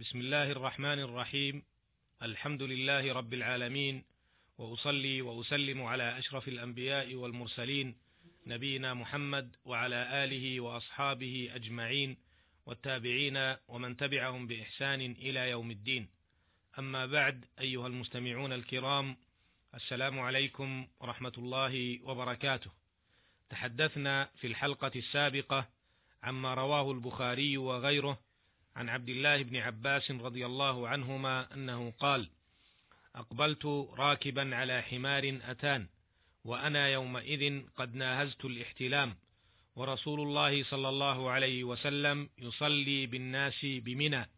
بسم الله الرحمن الرحيم. الحمد لله رب العالمين وأصلي وأسلم على أشرف الأنبياء والمرسلين نبينا محمد وعلى آله وأصحابه أجمعين والتابعين ومن تبعهم بإحسان إلى يوم الدين. أما بعد أيها المستمعون الكرام السلام عليكم ورحمة الله وبركاته. تحدثنا في الحلقة السابقة عما رواه البخاري وغيره عن عبد الله بن عباس رضي الله عنهما أنه قال أقبلت راكبا على حمار أتان وأنا يومئذ قد ناهزت الاحتلام ورسول الله صلى الله عليه وسلم يصلي بالناس بمنى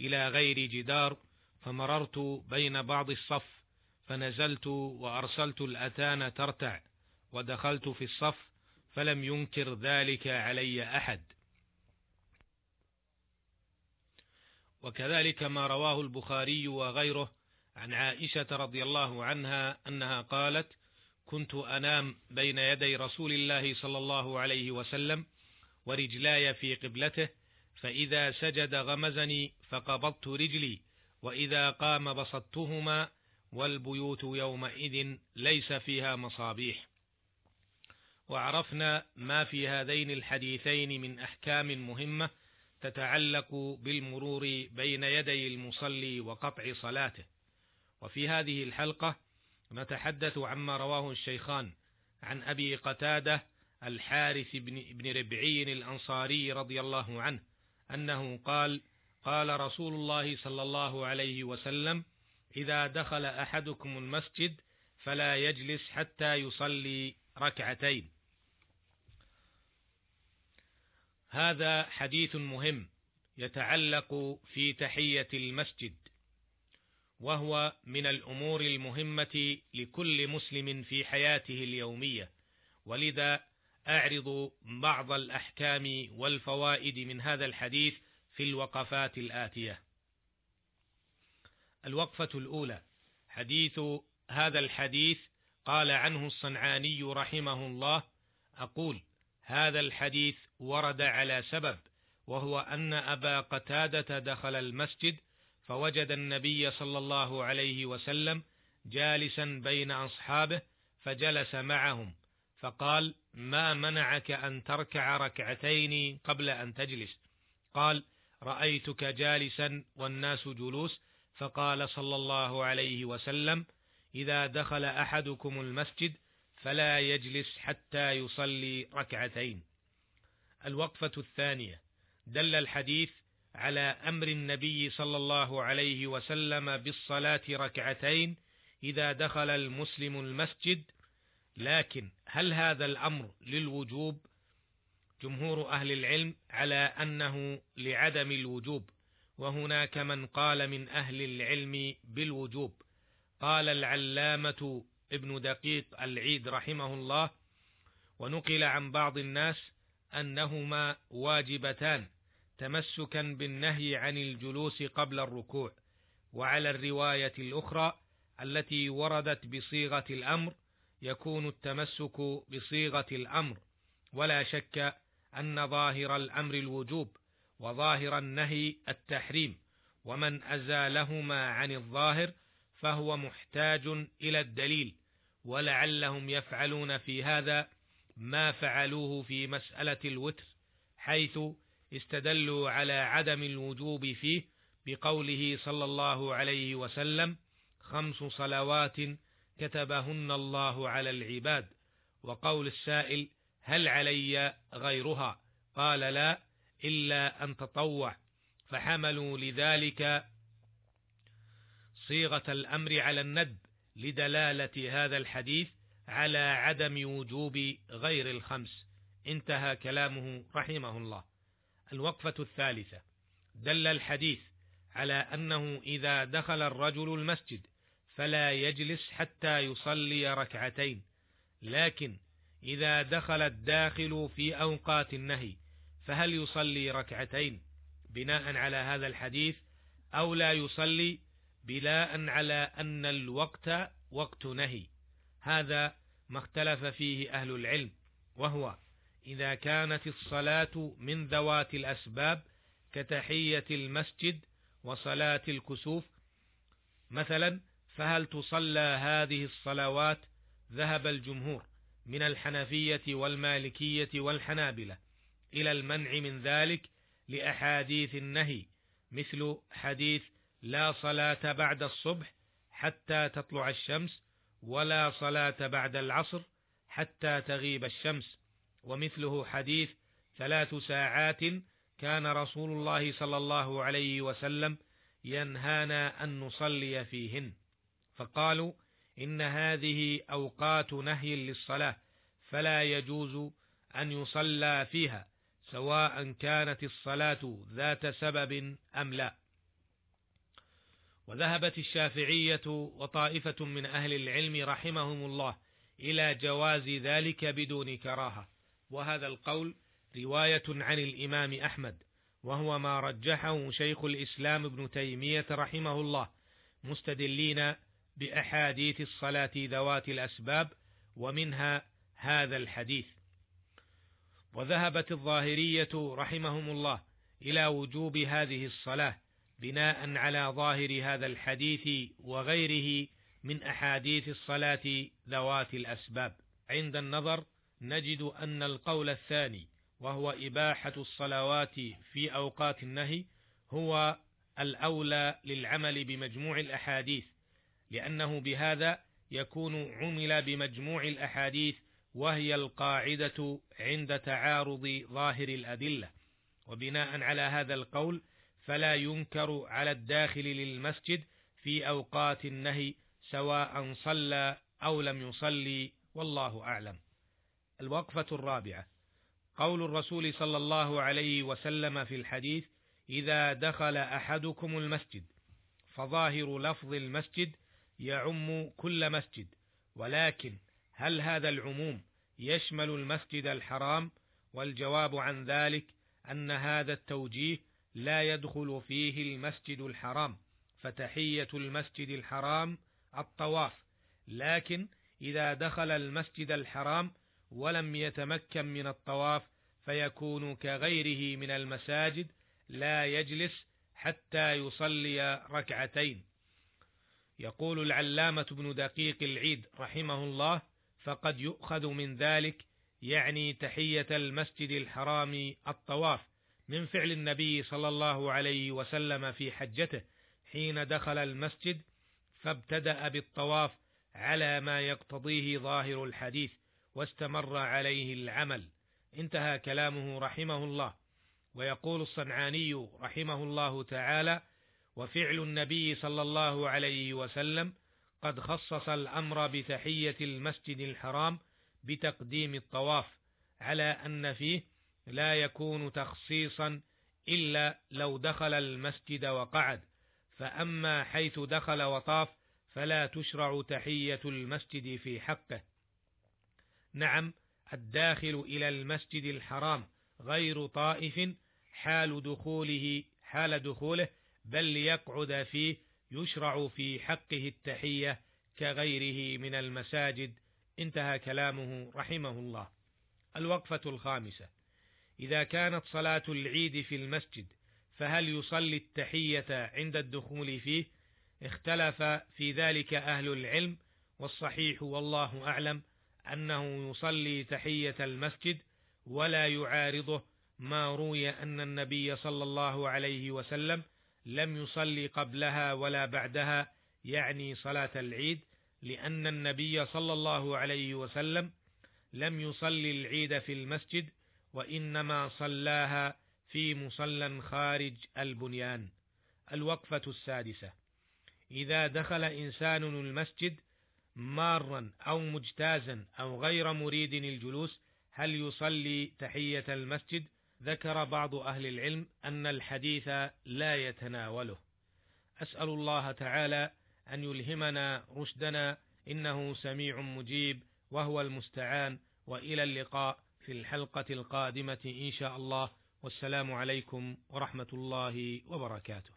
إلى غير جدار فمررت بين بعض الصف فنزلت وأرسلت الأتان ترتع ودخلت في الصف فلم ينكر ذلك علي أحد. وكذلك ما رواه البخاري وغيره عن عائشة رضي الله عنها أنها قالت كنت أنام بين يدي رسول الله صلى الله عليه وسلم ورجلاي في قبلته فإذا سجد غمزني فقبضت رجلي وإذا قام بسطتهما والبيوت يومئذ ليس فيها مصابيح. وعرفنا ما في هذين الحديثين من أحكام مهمة تتعلق بالمرور بين يدي المصلي وقطع صلاته. وفي هذه الحلقة نتحدث عما رواه الشيخان عن أبي قتادة الحارث بن, بن ربعي الأنصاري رضي الله عنه أنه قال قال رسول الله صلى الله عليه وسلم إذا دخل أحدكم المسجد فلا يجلس حتى يصلي ركعتين هذا حديث مهم يتعلق في تحية المسجد وهو من الأمور المهمة لكل مسلم في حياته اليومية. ولذا أعرض بعض الأحكام والفوائد من هذا الحديث في الوقفات الآتية. الوقفة الأولى حديث هذا الحديث قال عنه الصنعاني رحمه الله أقول هذا الحديث ورد على سبب وهو أن أبا قتادة دخل المسجد فوجد النبي صلى الله عليه وسلم جالسا بين أصحابه فجلس معهم فقال ما منعك أن تركع ركعتين قبل أن تجلس؟ قال رأيتك جالسا والناس جلوس. فقال صلى الله عليه وسلم إذا دخل أحدكم المسجد فلا يجلس حتى يصلي ركعتين. الوقفة الثانية. دل الحديث على أمر النبي صلى الله عليه وسلم بالصلاة ركعتين إذا دخل المسلم المسجد. لكن هل هذا الأمر للوجوب؟ جمهور أهل العلم على أنه لعدم الوجوب وهناك من قال من أهل العلم بالوجوب. قال العلامة ابن دقيق العيد رحمه الله ونقل عن بعض الناس أنهما واجبتان تمسكا بالنهي عن الجلوس قبل الركوع وعلى الرواية الأخرى التي وردت بصيغة الأمر يكون التمسك بصيغة الأمر ولا شك أن ظاهر الأمر الوجوب وظاهر النهي التحريم ومن أزالهما عن الظاهر فهو محتاج إلى الدليل ولعلهم يفعلون في هذا ما فعلوه في مسألة الوتر حيث استدلوا على عدم الوجوب فيه بقوله صلى الله عليه وسلم خمس صلوات كتبهن الله على العباد وقول السائل هل علي غيرها؟ قال لا إلا أن تطوع فحملوا لذلك صيغة الأمر على الندب لدلالة هذا الحديث على عدم وجوب غير الخمس. انتهى كلامه رحمه الله. الوقفة الثالثة. دل الحديث على أنه إذا دخل الرجل المسجد فلا يجلس حتى يصلي ركعتين لكن إذا دخل الداخل في أوقات النهي فهل يصلي ركعتين؟ بناء على هذا الحديث أو لا يصلي بناء على أن الوقت وقت نهي. هذا ما اختلف فيه أهل العلم وهو إذا كانت الصلاة من ذوات الأسباب كتحية المسجد وصلاة الكسوف مثلا فهل تصلى هذه الصلوات؟ ذهب الجمهور من الحنفية والمالكية والحنابلة إلى المنع من ذلك لأحاديث النهي مثل حديث لا صلاة بعد الصبح حتى تطلع الشمس ولا صلاة بعد العصر حتى تغيب الشمس. ومثله حديث ثلاث ساعات كان رسول الله صلى الله عليه وسلم ينهانا أن نصلي فيهن. فقالوا إن هذه أوقات نهي للصلاة فلا يجوز أن يصلى فيها سواء كانت الصلاة ذات سبب أم لا. وذهبت الشافعية وطائفة من أهل العلم رحمهم الله إلى جواز ذلك بدون كراهة. وهذا القول رواية عن الإمام أحمد وهو ما رجحه شيخ الإسلام ابن تيمية رحمه الله مستدلين بأحاديث الصلاة ذوات الأسباب ومنها هذا الحديث. وذهبت الظاهرية رحمهم الله إلى وجوب هذه الصلاة بناء على ظاهر هذا الحديث وغيره من أحاديث الصلاة ذوات الأسباب. عند النظر نجد أن القول الثاني وهو إباحة الصلوات في أوقات النهي هو الأولى للعمل بمجموع الأحاديث لأنه بهذا يكون عمل بمجموع الأحاديث وهي القاعدة عند تعارض ظاهر الأدلة. وبناء على هذا القول فلا ينكر على الداخل للمسجد في أوقات النهي سواء صلى أو لم يصلي والله أعلم. الوقفة الرابعة قول الرسول صلى الله عليه وسلم في الحديث: إذا دخل أحدكم المسجد فظاهر لفظ المسجد يعم كل مسجد ولكن هل هذا العموم يشمل المسجد الحرام والجواب عن ذلك أن هذا التوجيه لا يدخل فيه المسجد الحرام فتحية المسجد الحرام الطواف. لكن إذا دخل المسجد الحرام ولم يتمكن من الطواف فيكون كغيره من المساجد لا يجلس حتى يصلي ركعتين. يقول العلامة ابن دقيق العيد رحمه الله فقد يؤخذ من ذلك يعني تحية المسجد الحرام الطواف من فعل النبي صلى الله عليه وسلم في حجته حين دخل المسجد فابتدأ بالطواف على ما يقتضيه ظاهر الحديث واستمر عليه العمل. انتهى كلامه رحمه الله. ويقول الصنعاني رحمه الله تعالى وفعل النبي صلى الله عليه وسلم قد خصص الأمر بتحية المسجد الحرام بتقديم الطواف على أن فيه لا يكون تخصيصا إلا لو دخل المسجد وقعد. فأما حيث دخل وطاف فلا تشرع تحية المسجد في حقه. نعم الداخل إلى المسجد الحرام غير طائف حال دخوله حال دخوله بل ليقعد فيه يشرع في حقه التحية كغيره من المساجد. انتهى كلامه رحمه الله. الوقفة الخامسة: إذا كانت صلاة العيد في المسجد فهل يصلي التحية عند الدخول فيه؟ اختلف في ذلك أهل العلم والصحيح والله أعلم أنه يصلي تحية المسجد ولا يعارضه ما روي أن النبي صلى الله عليه وسلم لم يصلي قبلها ولا بعدها يعني صلاة العيد لأن النبي صلى الله عليه وسلم لم يصلي العيد في المسجد وإنما صلاها في مصلى خارج البنيان. الوقفة السادسة: إذا دخل إنسان المسجد مارا أو مجتازا أو غير مريد الجلوس هل يصلي تحية المسجد؟ ذكر بعض أهل العلم أن الحديث لا يتناوله. أسأل الله تعالى أن يلهمنا رشدنا إنه سميع مجيب وهو المستعان وإلى اللقاء. في الحلقة القادمة إن شاء الله. والسلام عليكم ورحمة الله وبركاته.